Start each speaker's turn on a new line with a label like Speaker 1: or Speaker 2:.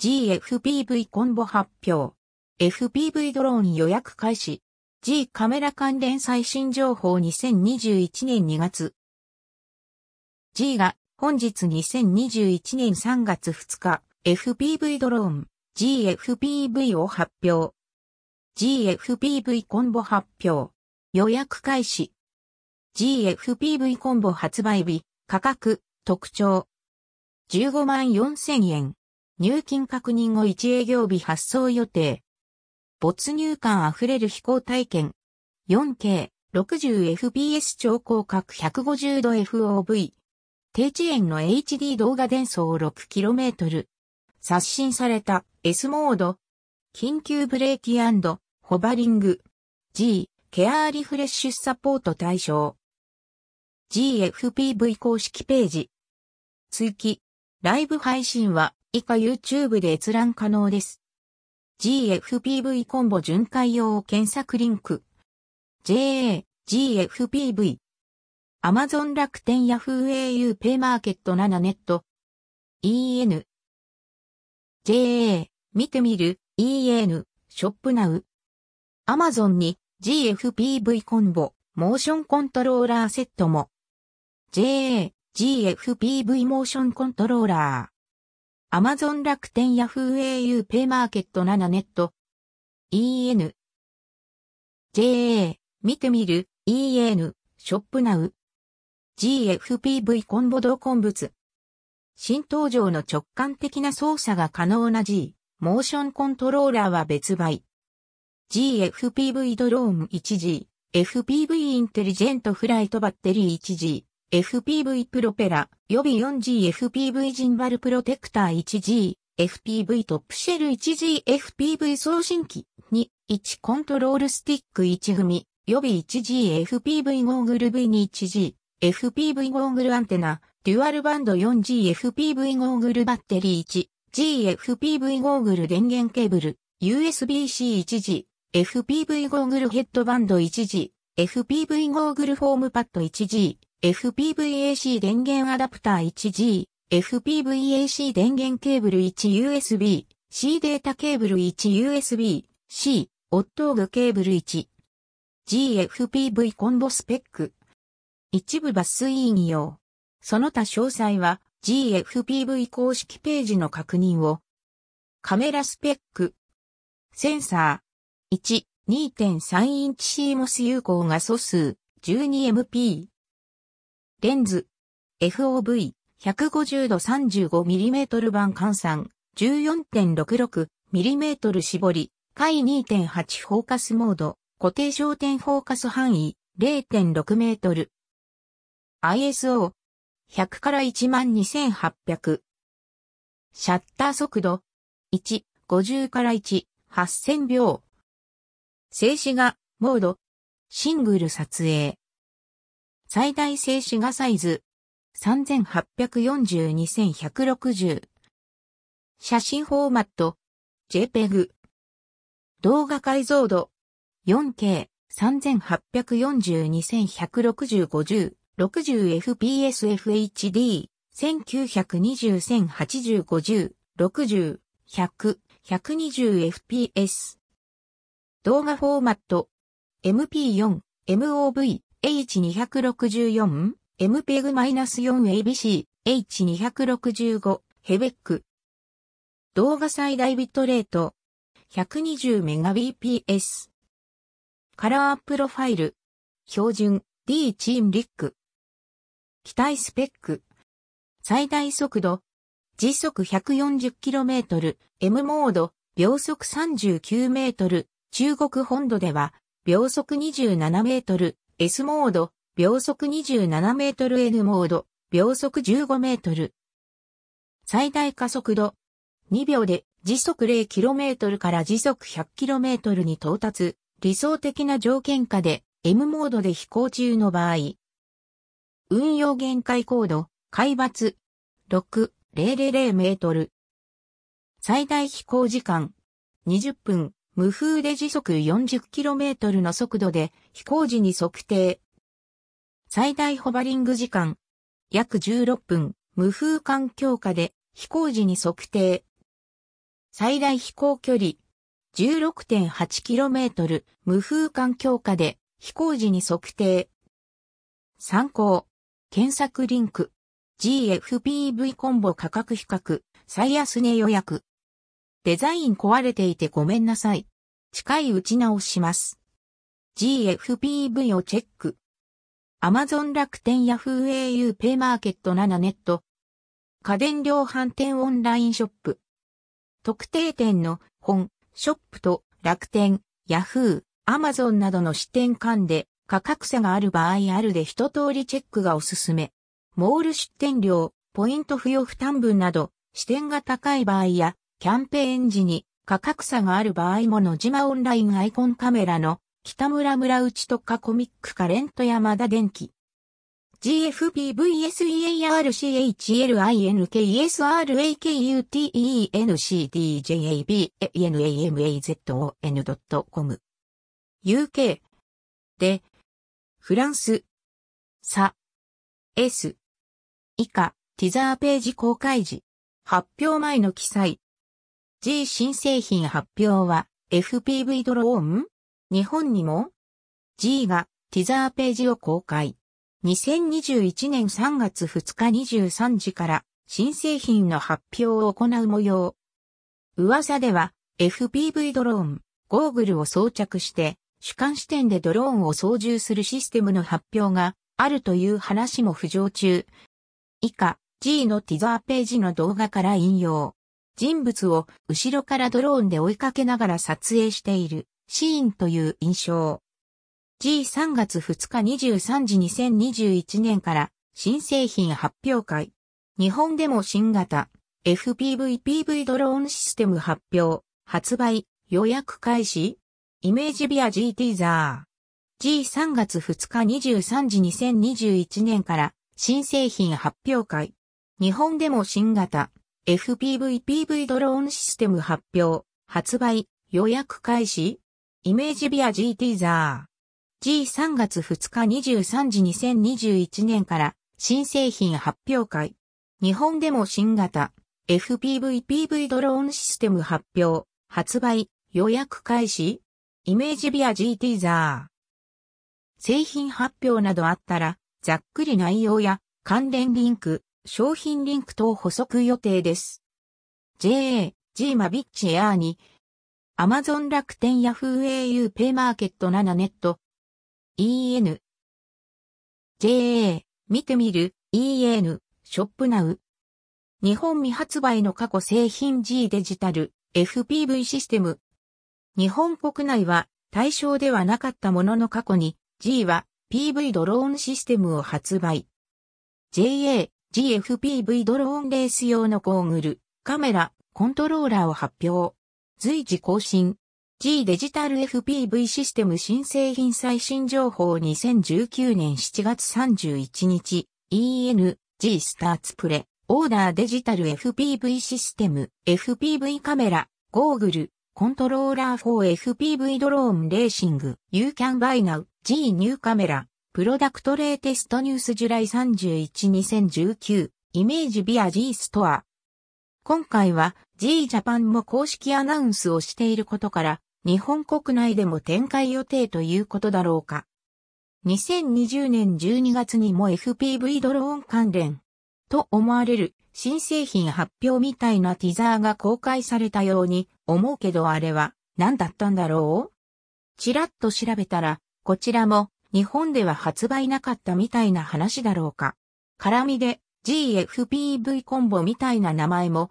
Speaker 1: GFPV コンボ発表。FPV ドローン予約開始。G カメラ関連最新情報2021年2月。G が本日2021年3月2日 FPV ドローン GFPV を発表。GFPV コンボ発表。予約開始。GFPV コンボ発売日、価格、特徴。15万4千円。入金確認後1営業日発送予定。没入感あふれる飛行体験。4K、60fps 超広角150度 FOV。低遅延の HD 動画伝送 6km。刷新された S モード。緊急ブレーキホバリング。G、ケアリフレッシュサポート対象。GFPV 公式ページ。追記。ライブ配信は以下 YouTube で閲覧可能です。GFPV コンボ巡回用検索リンク。JA、GFPV。Amazon 楽天 Yahoo au ペイマーケット7ネット。EN。JA、見てみる、EN、ショップナウ。Amazon に GFPV コンボ、モーションコントローラーセットも。JA、GFPV モーションコントローラー。アマゾン楽天ヤフー au ペイマーケット7ネット。EN。JA、見てみる、EN、ショップナウ。GFPV コンボ同梱物。新登場の直感的な操作が可能な G、モーションコントローラーは別売。GFPV ドローン 1G、FPV インテリジェントフライトバッテリー 1G、FPV プロペラ、予備 4G FPV ジンバルプロテクター 1G、FPV トップシェル 1G FPV 送信機2、1コントロールスティック1踏み、予備 1G FPV ゴーグル V2 1G、FPV ゴーグルアンテナ、デュアルバンド 4G FPV ゴーグルバッテリー1、DJI FPV ゴーグル電源ケーブル、USB-C 1、DJI FPV ゴーグルヘッドバンド 1、DJI FPV ゴーグルフォームパッド 1、DJI FPV AC 電源アダプター 1、DJI FPV AC 電源ケーブル 1、USB-C データケーブル 1、USB-C OTG ケーブル1。DJI FPV コンボスペック。一部抜粋引用。その他詳細は GFPV 公式ページの確認を。カメラスペック。センサー。1、2.3インチ CMOS 有効画素数 12MP。レンズ、FOV、150度 35mm 版換算、14.66mm 絞り、回2.8フォーカスモード、固定焦点フォーカス範囲、0.6メートル。ISO、100から12800。シャッター速度、1、50から1、8000秒。静止画、モード、シングル撮影。最大静止画サイズ。3842,160写真フォーマット。JPEG 動画解像度。4K38421605060fps FHD192010805060100120fps 動画フォーマット。MP4 MOV H264、MPEG-4ABC、H265、ヘベック。動画最大ビットレート、120Mbps。カラープロファイル、標準、D チームリック。機体スペック。最大速度、時速 140km、M モード、秒速 39m、中国本土では、秒速 27m、S モード、秒速27メートル N モード、秒速15メートル。最大加速度、2秒で時速 0km から時速 100km に到達、理想的な条件下で M モードで飛行中の場合。運用限界高度、海抜、6000メートル。最大飛行時間、20分。無風で時速 40km の速度で飛行時に測定。最大ホバリング時間、約16分、無風環境下で飛行時に測定。最大飛行距離 16.8km 無風環境下で飛行時に測定。参考。検索リンク。GFPV コンボ価格比較。最安値予約。デザイン壊れていてごめんなさい。近いうち直します。GFPV をチェック。Amazon 楽天 Yahoo au ペイマーケット7ネット。家電量販店オンラインショップ。特定店の本、ショップと楽天、Yahoo、Amazon などの支店間で価格差がある場合あるで一通りチェックがおすすめ。モール出店料、ポイント付与負担分など、支店が高い場合や、キャンペーン時に価格差がある場合も野島オンラインアイコンカメラの北村村内特化コミックカレント山田電機。GFPVSERCHLINKSRAKUTENCDJABANAMAZON.com UK で、フランス、サ、S、以下、ティザーページ公開時、発表前の記載。G 新製品発表は FPV ドローン？日本にも？G がティザーページを公開。2021年3月2日23時から新製品の発表を行う模様。噂では FPV ドローン、ゴーグルを装着して主観視点でドローンを操縦するシステムの発表があるという話も浮上中。以下、G のティザーページの動画から引用。人物を後ろからドローンで追いかけながら撮影しているシーンという印象。G3 月2日23時2021年から新製品発表会。日本でも新型 FPV-PV ドローンシステム発表、発売、予約開始、イメージビア G ティザー。G3 月2日23時2021年から新製品発表会。日本でも新型 FPV-PV ドローンシステム発表、発売、予約開始、イメージビア G ティザー。G3 月2日23時2021年から新製品発表会。日本でも新型 FPV-PV ドローンシステム発表、発売、予約開始、イメージビア G ティザー。製品発表などあったら、ざっくり内容や関連リンク、商品リンク等補足予定です。JA、G マビッチエアーに、Amazon 楽天 Yahoo au ペイマーケット7ネット、EN。JA、見てみる、EN、ショップナウ。日本未発売の過去製品 G デジタル、FPV システム。日本国内は対象ではなかったものの過去に G は PV ドローンシステムを発売。JA、GFPV ドローンレース用のゴーグル、カメラ、コントローラーを発表。随時更新。G デジタル FPV システム新製品最新情報。2019年7月31日 EN G スターツプレオーダーデジタル FPV システム。FPV カメラ。ゴーグル。コントローラー 4FPV ドローンレーシング。You can buy now G ニューカメラプロダクトレーテストニュースジュライ31-2019イメージビア G ストア。今回は G ジャパンも公式アナウンスをしていることから日本国内でも展開予定ということだろうか。2020年12月にも FPV ドローン関連と思われる新製品発表みたいなティザーが公開されたように思うけどあれは何だったんだろう？ちらっと調べたらこちらも日本では発売なかったみたいな話だろうか。絡みで GFPV コンボみたいな名前も